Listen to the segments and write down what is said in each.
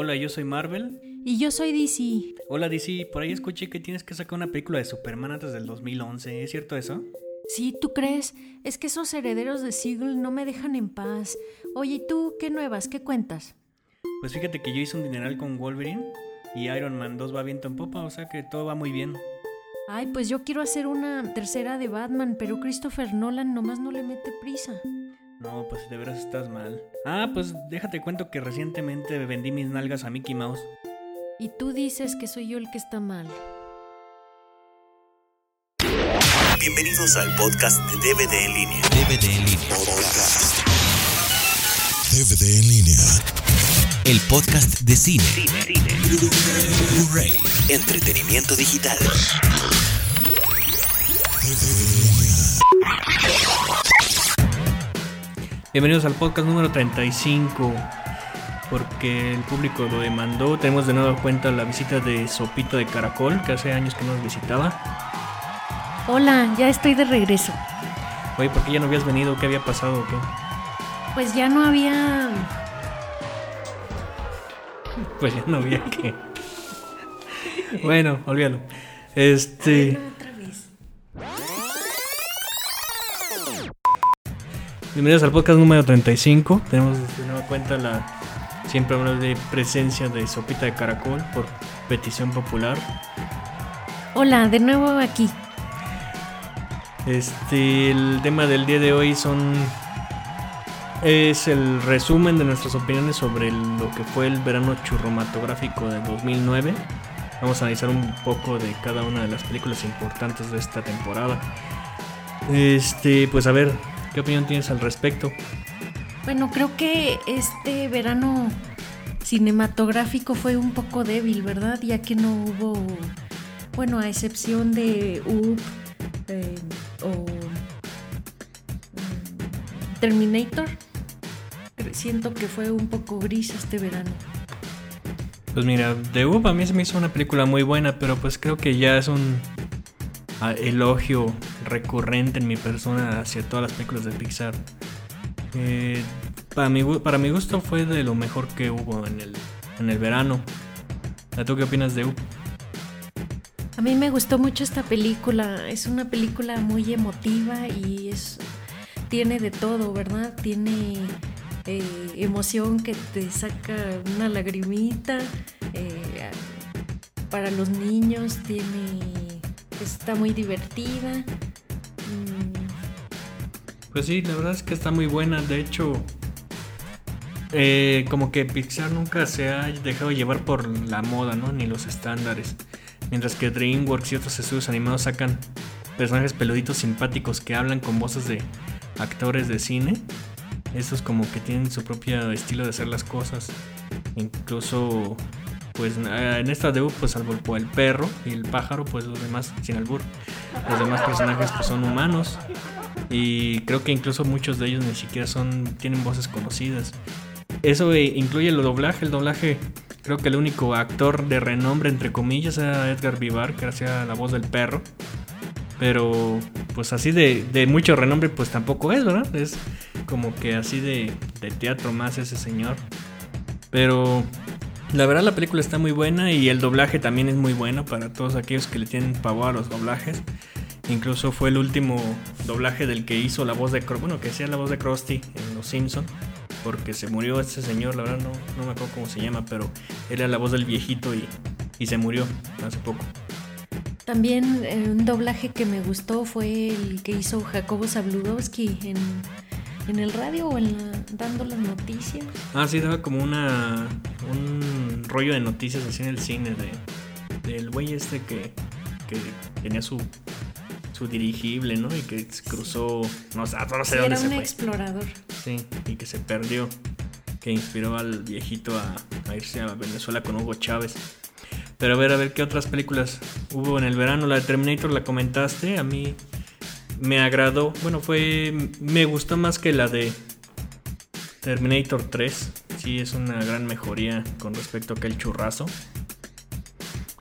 Hola, yo soy Marvel. Y yo soy DC. Hola DC, por ahí escuché que tienes que sacar una película de Superman antes del 2011, ¿es cierto eso? Sí, ¿tú crees? Es que esos herederos de Sigel no me dejan en paz. Oye, ¿y tú qué nuevas? ¿Qué cuentas? Pues fíjate que yo hice un dineral con Wolverine y Iron Man 2 va viento en popa, o sea que todo va muy bien. Ay, pues yo quiero hacer una tercera de Batman, pero Christopher Nolan nomás no le mete prisa. No, pues de veras estás mal. Ah, pues déjate cuento que recientemente vendí mis nalgas a Mickey Mouse. Y tú dices que soy yo el que está mal. Bienvenidos al podcast de DVD en línea. DVD en línea. Podcast. DVD en línea. El podcast de cine. Cine, cine. Blu-ray. Entretenimiento digital. DVD en línea. Bienvenidos al podcast número 35. Porque el público lo demandó. Tenemos de nuevo cuenta la visita de Sopito de Caracol, que hace años que no nos visitaba. Hola, ya estoy de regreso. Oye, ¿por qué ya no habías venido? ¿Qué había pasado o qué? Pues ya no había... Pues ya no había que. Bueno, olvídalo. Este. Bienvenidos al podcast número 35. Tenemos de nueva cuenta la siempre de presencia de Sopita de Caracol por petición popular. Hola, de nuevo aquí. Este, el tema del día de hoy son es el resumen de nuestras opiniones sobre lo que fue el verano churromatográfico de 2009. Vamos a analizar un poco de cada una de las películas importantes de esta temporada. Este, pues a ver, ¿qué opinión tienes al respecto? Bueno, creo que este verano cinematográfico fue un poco débil, ¿verdad? Ya que no hubo, bueno, a excepción de Up eh, o mm, Terminator, siento que fue un poco gris este verano. Pues mira, The Up a mí se me hizo una película muy buena, pero pues creo que ya es un ah, elogio recurrente en mi persona hacia todas las películas de Pixar. Eh, para, mi, para mi gusto fue de lo mejor que hubo en el, en el verano. ¿A ¿Tú qué opinas de Up? A mí me gustó mucho esta película. Es una película muy emotiva y es tiene de todo, ¿verdad? Tiene eh, emoción que te saca una lagrimita. eh, para los niños tiene está muy divertida. Pues sí, la verdad es que está muy buena. De hecho, eh, como que Pixar nunca se ha dejado llevar por la moda, ¿no? Ni los estándares. Mientras que DreamWorks y otros estudios animados sacan personajes peluditos simpáticos que hablan con voces de actores de cine. Estos como que tienen su propio estilo de hacer las cosas. Incluso, pues en esta de Up, pues salvo el perro y el pájaro, pues los demás, sin albur, los demás personajes pues son humanos. Y creo que incluso muchos de ellos ni siquiera son tienen voces conocidas. Eso eh, incluye el doblaje. El doblaje, creo que el único actor de renombre, entre comillas, era Edgar Vivar, que hacía la voz del perro. Pero, pues así de, de mucho renombre, pues tampoco es, ¿verdad? Es como que así de, de teatro más ese señor. Pero la verdad la película está muy buena y el doblaje también es muy bueno para todos aquellos que le tienen pavor a los doblajes. Incluso fue el último doblaje del que hizo la voz de bueno, que hacía la voz de Krusty en Los Simpson, porque se murió este señor, la verdad no, no me acuerdo cómo se llama, pero era la voz del viejito y, y se murió hace poco. También eh, un doblaje que me gustó fue el que hizo Jacobo Zabludowski en, en el radio o en la- dando las noticias. Ah, sí, daba como una un rollo de noticias así en el cine de del güey este que, que tenía su su dirigible, ¿no? Y que cruzó, no, sé- no sé Sí, dónde era se un fue. explorador. Sí, y que se perdió. Que inspiró al viejito a, a irse a Venezuela con Hugo Chávez. Pero a ver, a ver qué otras películas hubo en el verano. La de Terminator la comentaste. A mí me agradó. Bueno, fue. Me gustó más que la de Terminator 3. Sí, es una gran mejoría con respecto a aquel churrazo.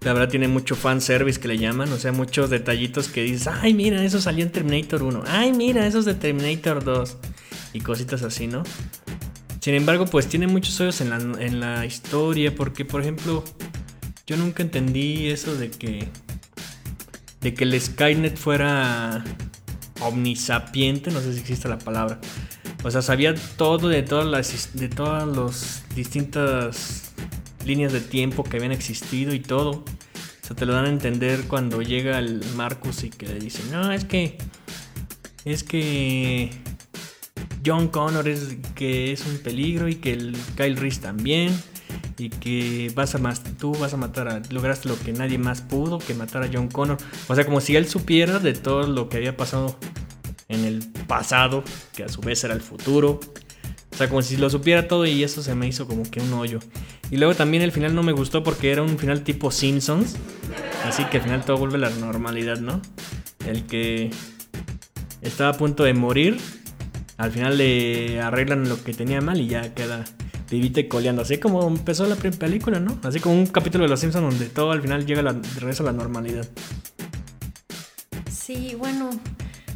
La verdad tiene mucho fanservice que le llaman, o sea, muchos detallitos que dices, ay, mira, eso salió en Terminator 1, ay, mira, eso es de Terminator 2, y cositas así, ¿no? Sin embargo, pues tiene muchos hoyos en la, en la historia, porque por ejemplo, yo nunca entendí eso de que de que el Skynet fuera omnisapiente, no sé si existe la palabra. O sea, sabía todo de todas las de todas las distintas líneas de tiempo que habían existido y todo. O sea, te lo dan a entender cuando llega el Marcus y que le dice, "No, es que es que John Connor es que es un peligro y que el Kyle Reese también y que vas a tú vas a matar a lograste lo que nadie más pudo que matar a John Connor o sea como si él supiera de todo lo que había pasado en el pasado que a su vez era el futuro o sea como si lo supiera todo y eso se me hizo como que un hoyo y luego también el final no me gustó porque era un final tipo Simpsons así que al final todo vuelve a la normalidad no el que estaba a punto de morir al final le arreglan lo que tenía mal y ya queda vivita y coleando. Así como empezó la película, ¿no? Así como un capítulo de Los Simpsons donde todo al final llega a la, regresa a la normalidad. Sí, bueno,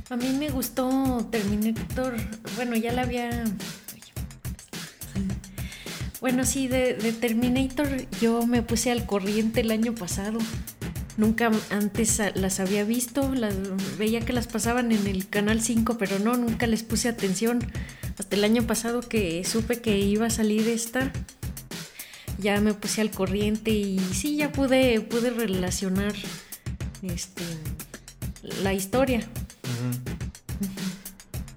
a mí me gustó Terminator. Bueno, ya la había. Bueno, sí, de, Terminator yo me puse al corriente el año pasado. Nunca antes las había visto, las, veía que las pasaban en el canal 5, pero no, nunca les puse atención. Hasta el año pasado que supe que iba a salir esta, ya me puse al corriente y sí, ya pude, pude relacionar este, la historia.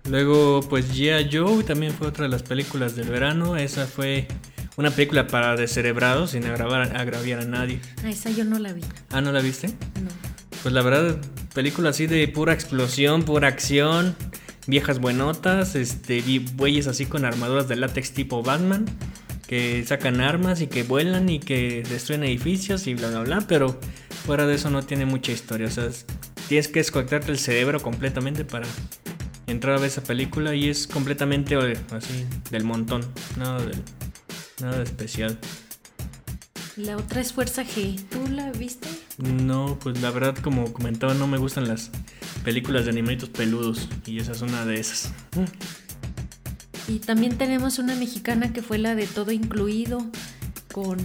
Luego, pues G.I. Joe también fue otra de las películas del verano. Esa fue una película para descerebrados sin agravar, agraviar a nadie. Ah, esa yo no la vi. Ah, ¿no la viste? No. Pues la verdad, película así de pura explosión, pura acción, viejas buenotas, este, bueyes así con armaduras de látex tipo Batman, que sacan armas y que vuelan y que destruyen edificios y bla bla bla, pero fuera de eso no tiene mucha historia, o sea, tienes que desconectarte el cerebro completamente para entrar a ver esa película y es completamente así del montón, nada del Nada especial. La otra es Fuerza G. ¿Tú la viste? No, pues la verdad, como comentaba, no me gustan las películas de animalitos peludos. Y esa es una de esas. Y también tenemos una mexicana que fue la de todo incluido. Con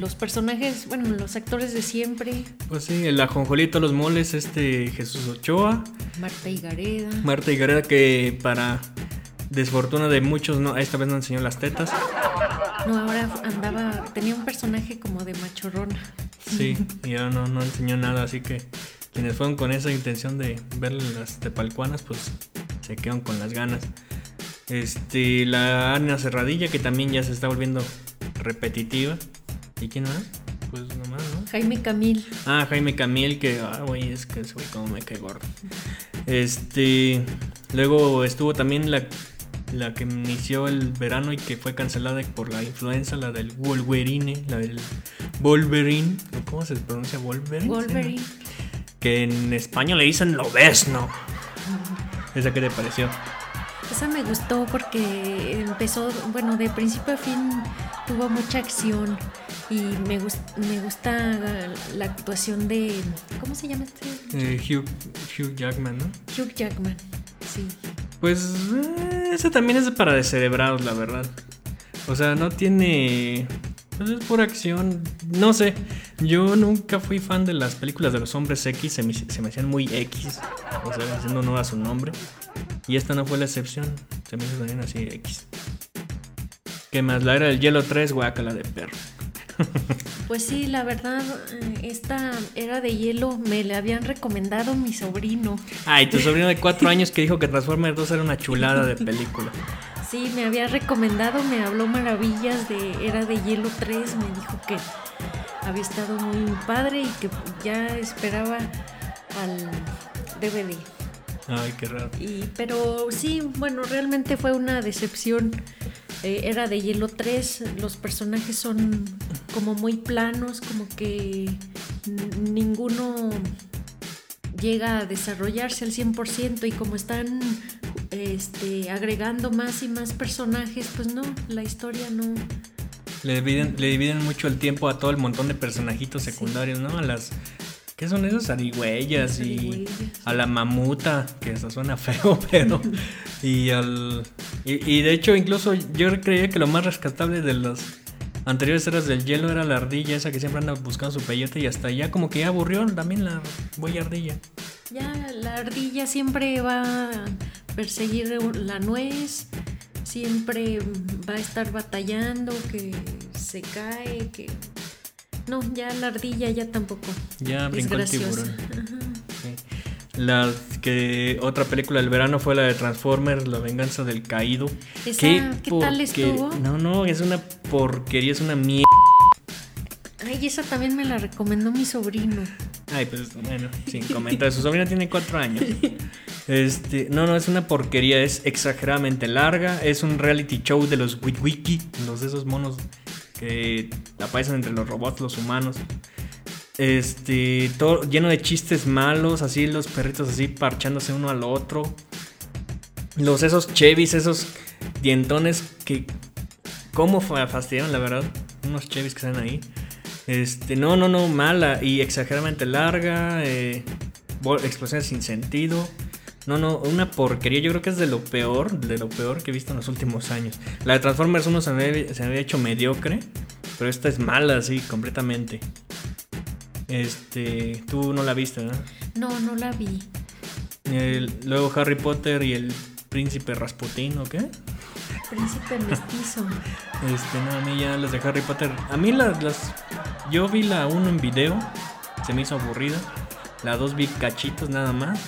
los personajes, bueno, los actores de siempre. Pues sí, el ajonjolito, los moles, este Jesús Ochoa. Marta Higareda. Marta Higareda que para desfortuna de muchos, no, esta vez no enseñó las tetas. No, ahora andaba, tenía un personaje como de machorrona. Sí, y ahora no, no enseñó nada, así que quienes fueron con esa intención de ver las tepalcuanas, pues se quedan con las ganas. Este, la Ana Cerradilla, que también ya se está volviendo repetitiva. ¿Y quién más? Pues nomás, ¿no? Jaime Camil. Ah, Jaime Camil, que, ah, güey, es que ese güey como me cae gordo. Este, luego estuvo también la la que inició el verano y que fue cancelada por la influenza, la del Wolverine, la del Wolverine, ¿cómo se pronuncia Wolverine? Wolverine. Que en español le dicen lo ves, ¿no? ¿Esa qué te pareció? Esa me gustó porque empezó, bueno, de principio a fin tuvo mucha acción y me, me gusta la actuación de, ¿cómo se llama este? Eh, Hugh, Hugh Jackman, ¿no? Hugh Jackman, sí. Pues eh, ese también es para descerebrados, la verdad. O sea, no tiene... Pues es por acción. No sé. Yo nunca fui fan de las películas de los hombres X. Se me, se me hacían muy X. O sea, haciendo honor a su nombre. Y esta no fue la excepción. Se me hizo también así X. ¿Qué más? La era del Hielo 3, guacala de perro. Pues sí, la verdad, eh, esta era de hielo me la habían recomendado mi sobrino. Ay, tu sobrino de cuatro años que dijo que Transformers 2 era una chulada de película. Sí, me había recomendado, me habló maravillas de Era de Hielo 3, me dijo que había estado muy padre y que ya esperaba al DVD. Ay, qué raro. Y, pero sí, bueno, realmente fue una decepción eh, era de Hielo 3, los personajes son como muy planos, como que ninguno llega a desarrollarse al 100% y como están este, agregando más y más personajes, pues no, la historia no... Le dividen, le dividen mucho el tiempo a todo el montón de personajitos secundarios, ¿no? A las ¿Qué son esos zarigüeyas? Y a la mamuta, que eso suena feo, pero. y al. Y, de hecho, incluso yo creía que lo más rescatable de las anteriores eras del hielo era la ardilla, esa que siempre anda buscando su peyote y hasta ya como que ya aburrió también la boya ardilla. Ya, la ardilla siempre va a perseguir la nuez, siempre va a estar batallando, que se cae, que no, ya la ardilla ya tampoco. Ya brincó el tiburón. La que otra película del verano fue la de Transformers, La venganza del caído. ¿Qué, tal estuvo? No, no, es una porquería, es una mierda. Ay, esa también me la recomendó mi sobrino. Ay, pues bueno, sin comentar. Su sobrina tiene cuatro años. Este, no, no, es una porquería, es exageradamente larga. Es un reality show de los Witwiki, los de esos monos que aparecen entre los robots, los humanos. Este, lleno de chistes malos, así los perritos así parchándose uno al otro. Los esos Chevys, esos dientones que cómo fastidiaron, la verdad. Unos Chevys que están ahí. Este, no, no, no, mala y exageradamente larga. Eh, explosiones sin sentido. No, no, una porquería. Yo creo que es de lo peor, de lo peor que he visto en los últimos años. La de Transformers 1 se me había, hecho mediocre, pero esta es mala, así, completamente. Este, tú no la viste, ¿no? No, no la vi. luego Harry Potter y el príncipe Rasputín, ¿o qué? Príncipe mestizo. Este, no, a mí ya las de Harry Potter. A mí las, las. Yo vi la 1 en video, se me hizo aburrida. La 2 vi cachitos nada más.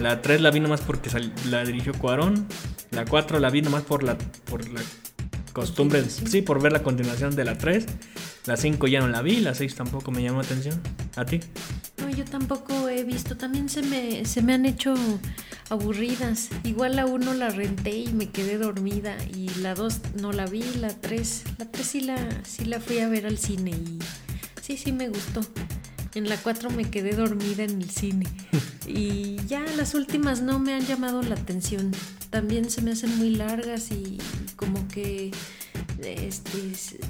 La 3 la vi nomás porque la dirigió Cuarón. La 4 la vi nomás por la, por la costumbre, sí, por ver la continuación de la 3. La 5 ya no la vi, la 6 tampoco me llamó atención. ¿A ti? No, yo tampoco he visto. También se me, se me han hecho aburridas. Igual la 1 la renté y me quedé dormida. Y la 2 no la vi, la 3. La 3 sí la, sí la fui a ver al cine y sí, sí me gustó. En la 4 me quedé dormida en el cine. y ya las últimas no me han llamado la atención. También se me hacen muy largas y como que este,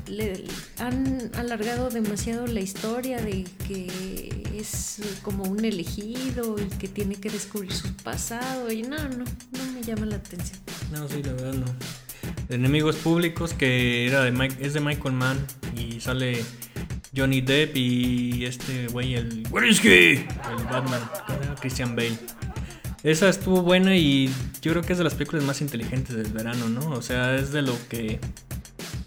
le, han alargado demasiado la historia de que es como un elegido y que tiene que descubrir su pasado y no, no, no me llama la atención. No, sí, la verdad no. Enemigos públicos que era de es de Michael Mann y sale Johnny Depp y este güey, el El Batman, Christian Bale. Esa estuvo buena y yo creo que es de las películas más inteligentes del verano, ¿no? O sea, es de lo que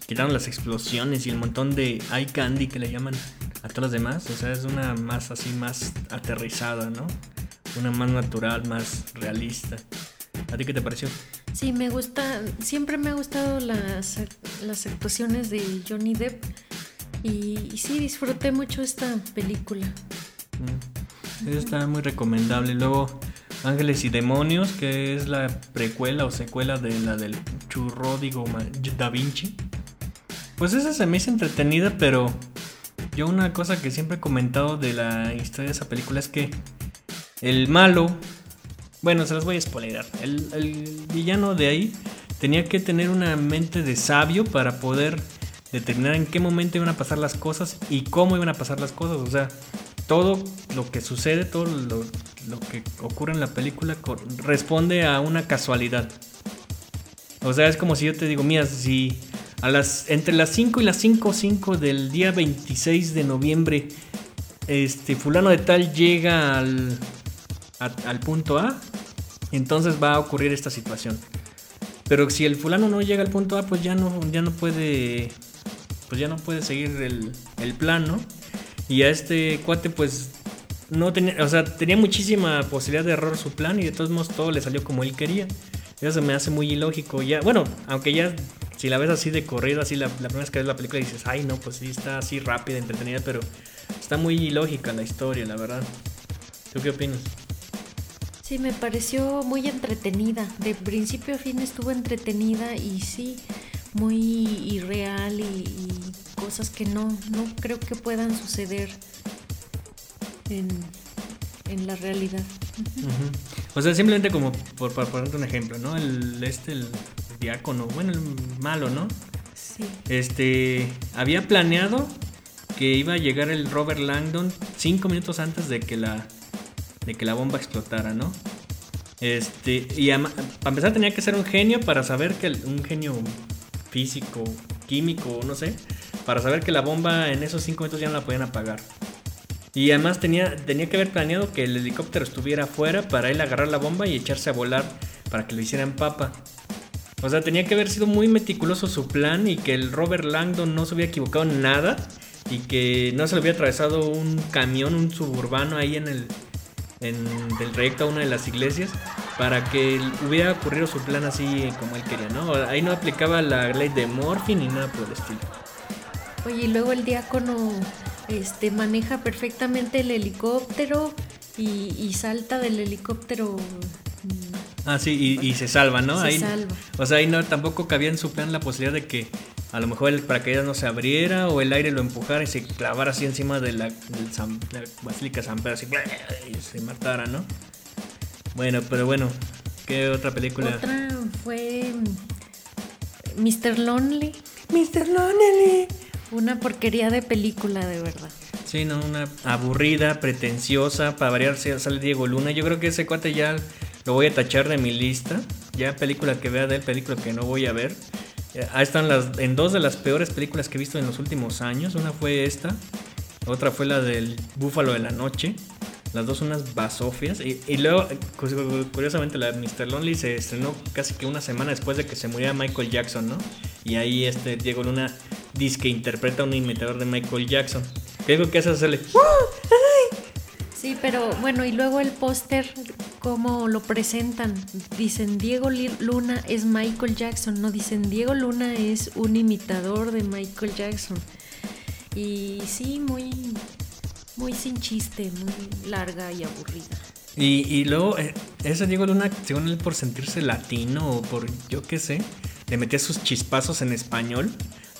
quitaron las explosiones y el montón de eye candy que le llaman a todas las demás. O sea, es una más así, más aterrizada, ¿no? Una más natural, más realista. ¿A ti qué te pareció? Sí, me gusta, siempre me ha gustado las, las actuaciones de Johnny Depp y, sí, disfruté mucho esta película. Mm. Está muy recomendable. Luego, Ángeles y Demonios, que es la precuela o secuela de la del churro, digo, Da Vinci. Pues esa se me hizo entretenida, pero yo una cosa que siempre he comentado de la historia de esa película es que el malo, bueno, se las voy a spoiler. El villano de ahí tenía que tener una mente de sabio para poder determinar en qué momento iban a pasar las cosas y cómo iban a pasar las cosas. O sea, todo lo que sucede, todo lo, que ocurre en la película responde a una casualidad. O sea, es como si yo te digo, mira, si a las, entre las 5 y las 5, 5 del día 26 de noviembre, este fulano de tal llega al, al punto A, entonces va a ocurrir esta situación. Pero si el fulano no llega al punto A, pues ya no, ya no puede pues ya no puede seguir el, el plan, ¿no? Y a este cuate pues no tenía, o sea, tenía muchísima posibilidad de error su plan y de todos modos todo le salió como él quería. Eso me hace muy ilógico. Ya, bueno, aunque ya si la ves así de corrido, así la, primera vez que ves la película dices, ay no, pues sí está así rápida, entretenida, pero está muy ilógica la historia, la verdad. ¿Tú qué opinas? Sí, me pareció muy entretenida. De principio a fin estuvo entretenida y sí, muy irreal y, cosas que no, no creo que puedan suceder en, en la realidad. O sea, simplemente como por, para ponerte un ejemplo, ¿no? El, este, el diácono, bueno, el malo, ¿no? Sí. Este, había planeado que iba a llegar el Robert Langdon cinco minutos antes de que la, de que la bomba explotara, ¿no? Este, y para empezar tenía que ser un genio para saber que un genio físico, químico, no sé, para saber que la bomba en esos cinco minutos ya no la podían apagar. Y además tenía, tenía que haber planeado que el helicóptero estuviera afuera para él agarrar la bomba y echarse a volar para que lo hicieran papa. O sea, tenía que haber sido muy meticuloso su plan y que el Robert Langdon no se hubiera equivocado en nada y que no se le hubiera atravesado un camión, un suburbano ahí en el, en, del trayecto a una de las iglesias para que hubiera ocurrido su plan así como él quería, ¿no? Ahí no aplicaba la ley de Morphy ni nada por el estilo. Oye, y luego el diácono este, maneja perfectamente el helicóptero y, salta del helicóptero. Mm, ah, sí, y, se salva, ¿no? Se salva. O sea, ahí no, tampoco cabía en su plan la posibilidad de que a lo mejor el paracaídas no se abriera o el aire lo empujara y se clavara así encima de la, Basílica San Pedro así, y se matara, ¿no? Bueno, pero bueno, ¿qué otra película? Otra fue Mr. Lonely. Mr. Lonely. Una porquería de película, de verdad. Sí, no, una aburrida, pretenciosa, para variar sale Diego Luna. Yo creo que ese cuate ya lo voy a tachar de mi lista. Ya película que vea de él, película que no voy a ver. Eh, ahí están las, en dos de las peores películas que he visto en los últimos años. Una fue esta, otra fue la del Búfalo de la Noche. Las dos unas basofias. Y, y luego, curiosamente, la de Mr. Lonely se estrenó casi que una semana después de que se muriera Michael Jackson, ¿no? Y ahí este Diego Luna dice que interpreta a un imitador de Michael Jackson. Creo que hace hacerle. Sí, pero bueno, y luego el póster, ¿cómo lo presentan? Dicen Diego Luna es Michael Jackson, no dicen Diego Luna es un imitador de Michael Jackson. Y sí, muy, muy sin chiste, muy larga y aburrida. Y, y luego, eh, Diego Luna, según él, por sentirse latino o por yo qué sé, le metía sus chispazos en español.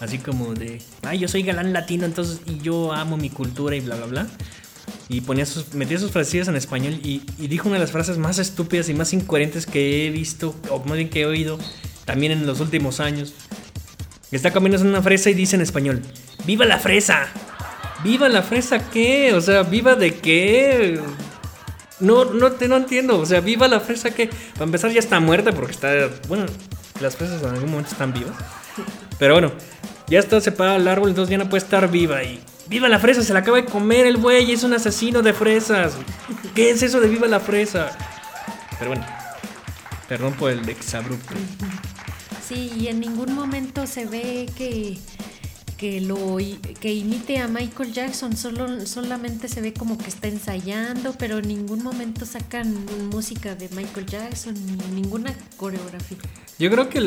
Así como de, ay, yo soy galán latino, entonces, y yo amo mi cultura y bla, bla, bla. Y ponía sus, metía sus frases en español y, dijo una de las frases más estúpidas y más incoherentes que he visto, o más bien que he oído, también en los últimos años. Está comiendo una fresa y dice en español, ¡Viva la fresa! ¿Viva la fresa qué? O sea, ¿viva de qué? No, no, te, no entiendo. O sea, ¿viva la fresa qué? Para empezar ya está muerta porque está... Bueno, las fresas en algún momento están vivas. Pero bueno, ya está separada el árbol, entonces ya no puede estar viva. Y viva la fresa, se la acaba de comer el güey, es un asesino de fresas. ¿Qué es eso de viva la fresa? Pero bueno, perdón por el exabrupto. Sí, y en ningún momento se ve que que lo que imite a Michael Jackson, solo solamente se ve como que está ensayando, pero en ningún momento sacan música de Michael Jackson, ninguna coreografía. Yo creo que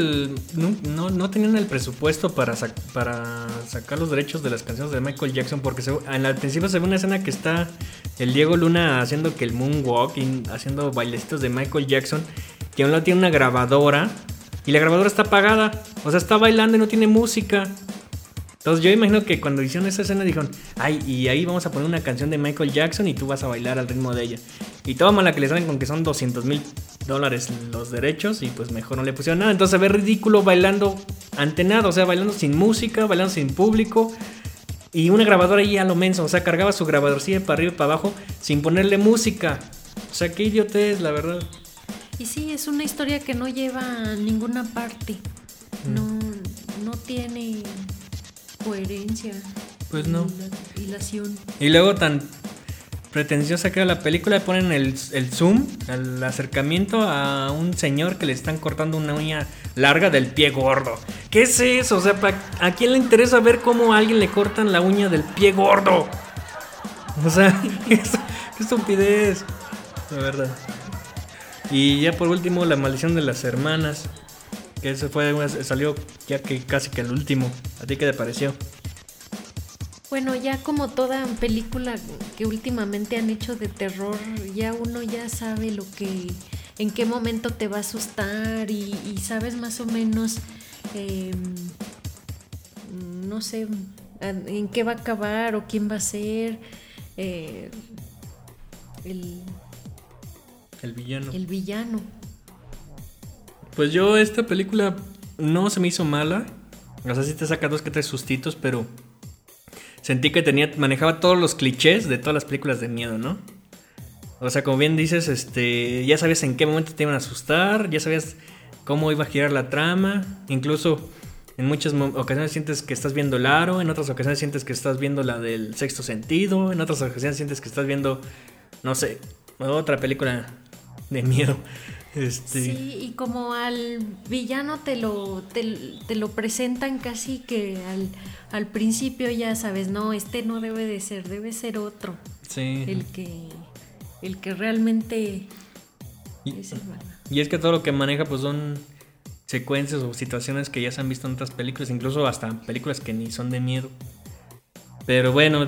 no, no, tenían el presupuesto para, para sacar los derechos de las canciones de Michael Jackson, porque en al principio se ve una escena que está el Diego Luna haciendo que el moonwalk, haciendo bailecitos de Michael Jackson, que aún no tiene una grabadora, y la grabadora está apagada, o sea, está bailando y no tiene música. Entonces yo imagino que cuando hicieron esa escena dijeron, ay, y ahí vamos a poner una canción de Michael Jackson y tú vas a bailar al ritmo de ella. Y toma la que le salen con que son 200 mil dólares los derechos y pues mejor no le pusieron nada. Entonces se ve ridículo bailando antenado, o sea, bailando sin música, bailando sin público. Y una grabadora ahí a lo menso, o sea, cargaba su grabadorcilla para arriba y para abajo sin ponerle música. O sea, qué idiotez, la verdad. Y sí, es una historia que no lleva a ninguna parte. Mm. No, no tiene coherencia. Pues no. Hilación. Y luego tan pretenciosa que era la película, ponen el, el, zoom, el acercamiento a un señor que le están cortando una uña larga del pie gordo. ¿Qué es eso? O sea, ¿a quién le interesa ver cómo a alguien le cortan la uña del pie gordo? O sea, qué estupidez. La verdad. Y ya por último, la maldición de las hermanas. Que ese fue, salió ya que casi que el último. ¿A ti qué te pareció? Bueno, ya como toda película que últimamente han hecho de terror, ya uno ya sabe lo que, en qué momento te va a asustar y, sabes más o menos, em, no sé, en qué va a acabar o quién va a ser. Eh, el, el villano. El villano. Pues yo esta película no se me hizo mala. O sea, sí te saca dos que tres sustitos, pero sentí que tenía, manejaba todos los clichés de todas las películas de miedo, ¿no? O sea, como bien dices, este, ya sabías en qué momento te iban a asustar, ya sabías cómo iba a girar la trama, incluso en muchas ocasiones sientes que estás viendo el aro, en otras ocasiones sientes que estás viendo la del sexto sentido, en otras ocasiones sientes que estás viendo, no sé, otra película de miedo. Este... Sí, y como al villano te lo, te, lo presentan casi que al, al, principio ya sabes, no, este no debe de ser, debe ser otro. Sí. El que, el que realmente y, es Y es que todo lo que maneja pues son secuencias o situaciones que ya se han visto en otras películas, incluso hasta películas que ni son de miedo. Pero bueno,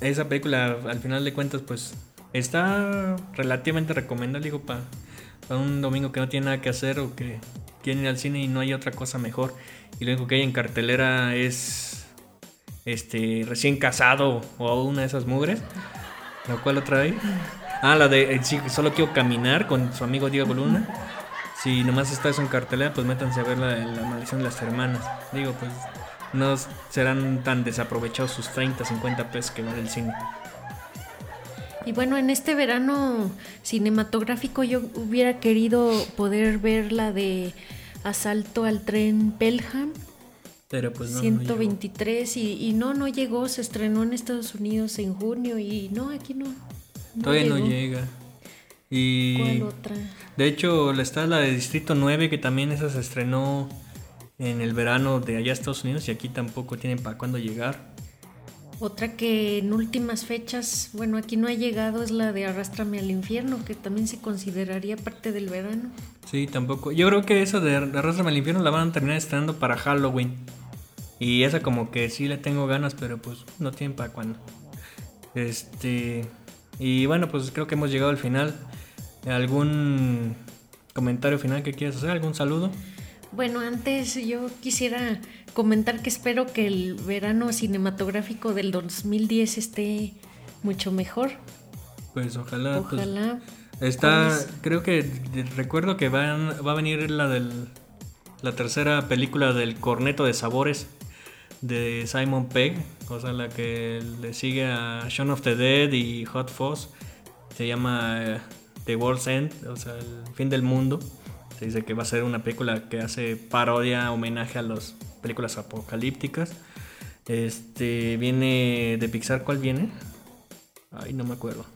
esa película al final de cuentas pues está relativamente recomendable, digo, para un domingo que no tiene nada que hacer o que quieren ir al cine y no hay otra cosa mejor. Y lo único que hay en cartelera es este recién casado o una de esas mugres. ¿La cual otra vez? Ah, la de eh, solo quiero caminar con su amigo Diego Luna. Si nomás está eso en cartelera, pues métanse a ver la, la maldición de las hermanas. Digo, pues no serán tan desaprovechados sus 30, 50 pesos que vale el cine. Y bueno, en este verano cinematográfico yo hubiera querido poder ver la de Asalto al tren Pelham. Pero pues no, 123 y, y, no, no llegó, se estrenó en Estados Unidos en junio y no, aquí no. Todavía no llega. Y ¿Cuál otra? De hecho, está la de Distrito 9 que también esa se estrenó en el verano de allá Estados Unidos y aquí tampoco tienen para cuándo llegar. Otra que en últimas fechas, bueno, aquí no ha llegado es la de Arrástrame al infierno, que también se consideraría parte del verano. Sí, tampoco. Yo creo que eso de Arrástrame al infierno la van a terminar estrenando para Halloween. Y esa como que sí le tengo ganas, pero pues no tienen para cuándo. Este... Y bueno, pues creo que hemos llegado al final. ¿Algún comentario final que quieras hacer? ¿Algún saludo? Bueno, antes yo quisiera comentar que espero que el verano cinematográfico del 2010 esté mucho mejor. Pues ojalá. Pues, ojalá. está, pues, creo que recuerdo que va a venir la del la tercera película del Corneto de Sabores de Simon Pegg, o sea, la que le sigue a Shaun of the Dead y Hot Fuzz. Se llama eh, The World's End, o sea, el fin del mundo. Se dice que va a ser una película que hace parodia, homenaje a las películas apocalípticas. Este viene de Pixar, ¿cuál viene? Ay, no me acuerdo.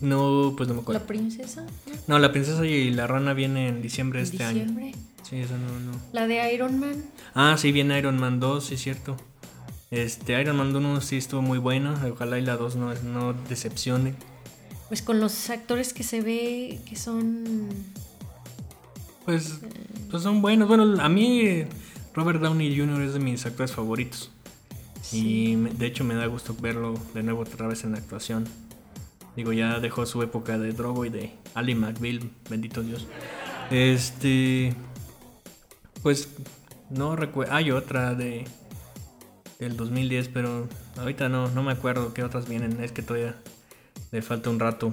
No, pues no me acuerdo. ¿La princesa? No, la princesa y la rana viene en diciembre de este ¿Diciembre? año. Sí, eso no, no. ¿La de Iron Man? Ah, sí, viene Iron Man 2, sí es cierto. Este, Iron Man 1 sí estuvo muy buena. Ojalá y la 2 no, no decepcione pues con los actores que se ve que son pues, pues son buenos. Bueno a mí Robert Downey Jr. es de mis actores favoritos. Y de hecho me da gusto verlo de nuevo otra vez en la actuación. Digo ya dejó su época de Drogo y de Ali McBeal bendito Dios. Este pues no recuerdo hay otra de del 2010 pero ahorita no no me acuerdo qué otras vienen. Es que todavía le falta un rato.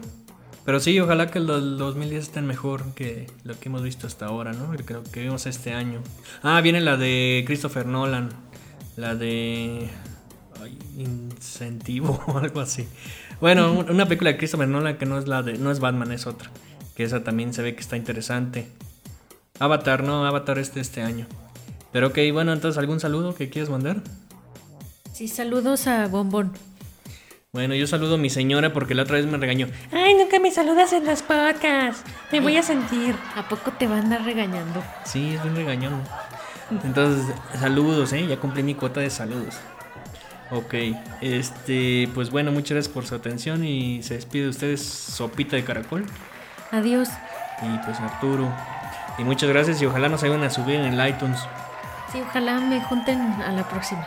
Pero sí, ojalá que el 2010 estén mejor que lo que hemos visto hasta ahora, ¿no? Creo que vimos este año. Ah, viene la de Christopher Nolan. La de... incentivo o algo así. Bueno, una película de Christopher Nolan que no es la de... No es Batman, es otra. Que esa también se ve que está interesante. Avatar, no, Avatar este este año. Pero ok, bueno, entonces, ¿algún saludo que quieras mandar? Sí, saludos a Bombón. Bueno, yo saludo a mi señora porque la otra vez me regañó. Ay, nunca me saludas en las podcasts. Me voy a sentir. ¿A poco te van a andar regañando? Sí, es un regañón. Entonces, saludos, ¿eh? Ya cumplí mi cuota de saludos. Ok, este, pues bueno, muchas gracias por su atención y se despide de ustedes Sopita de Caracol. Adiós. Y pues Arturo. Y muchas gracias y ojalá nos ayuden a subir en el iTunes. Sí, ojalá me junten a la próxima.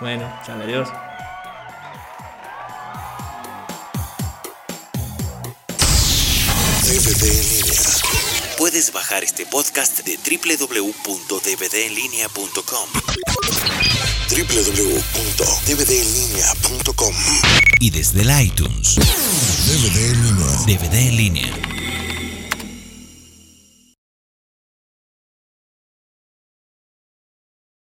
Bueno, chao, adiós. DVD en línea. Puedes bajar este podcast de www.dvdenlinea.com www.dvdenlinea.com y desde el iTunes. DVD en línea. DVD en línea.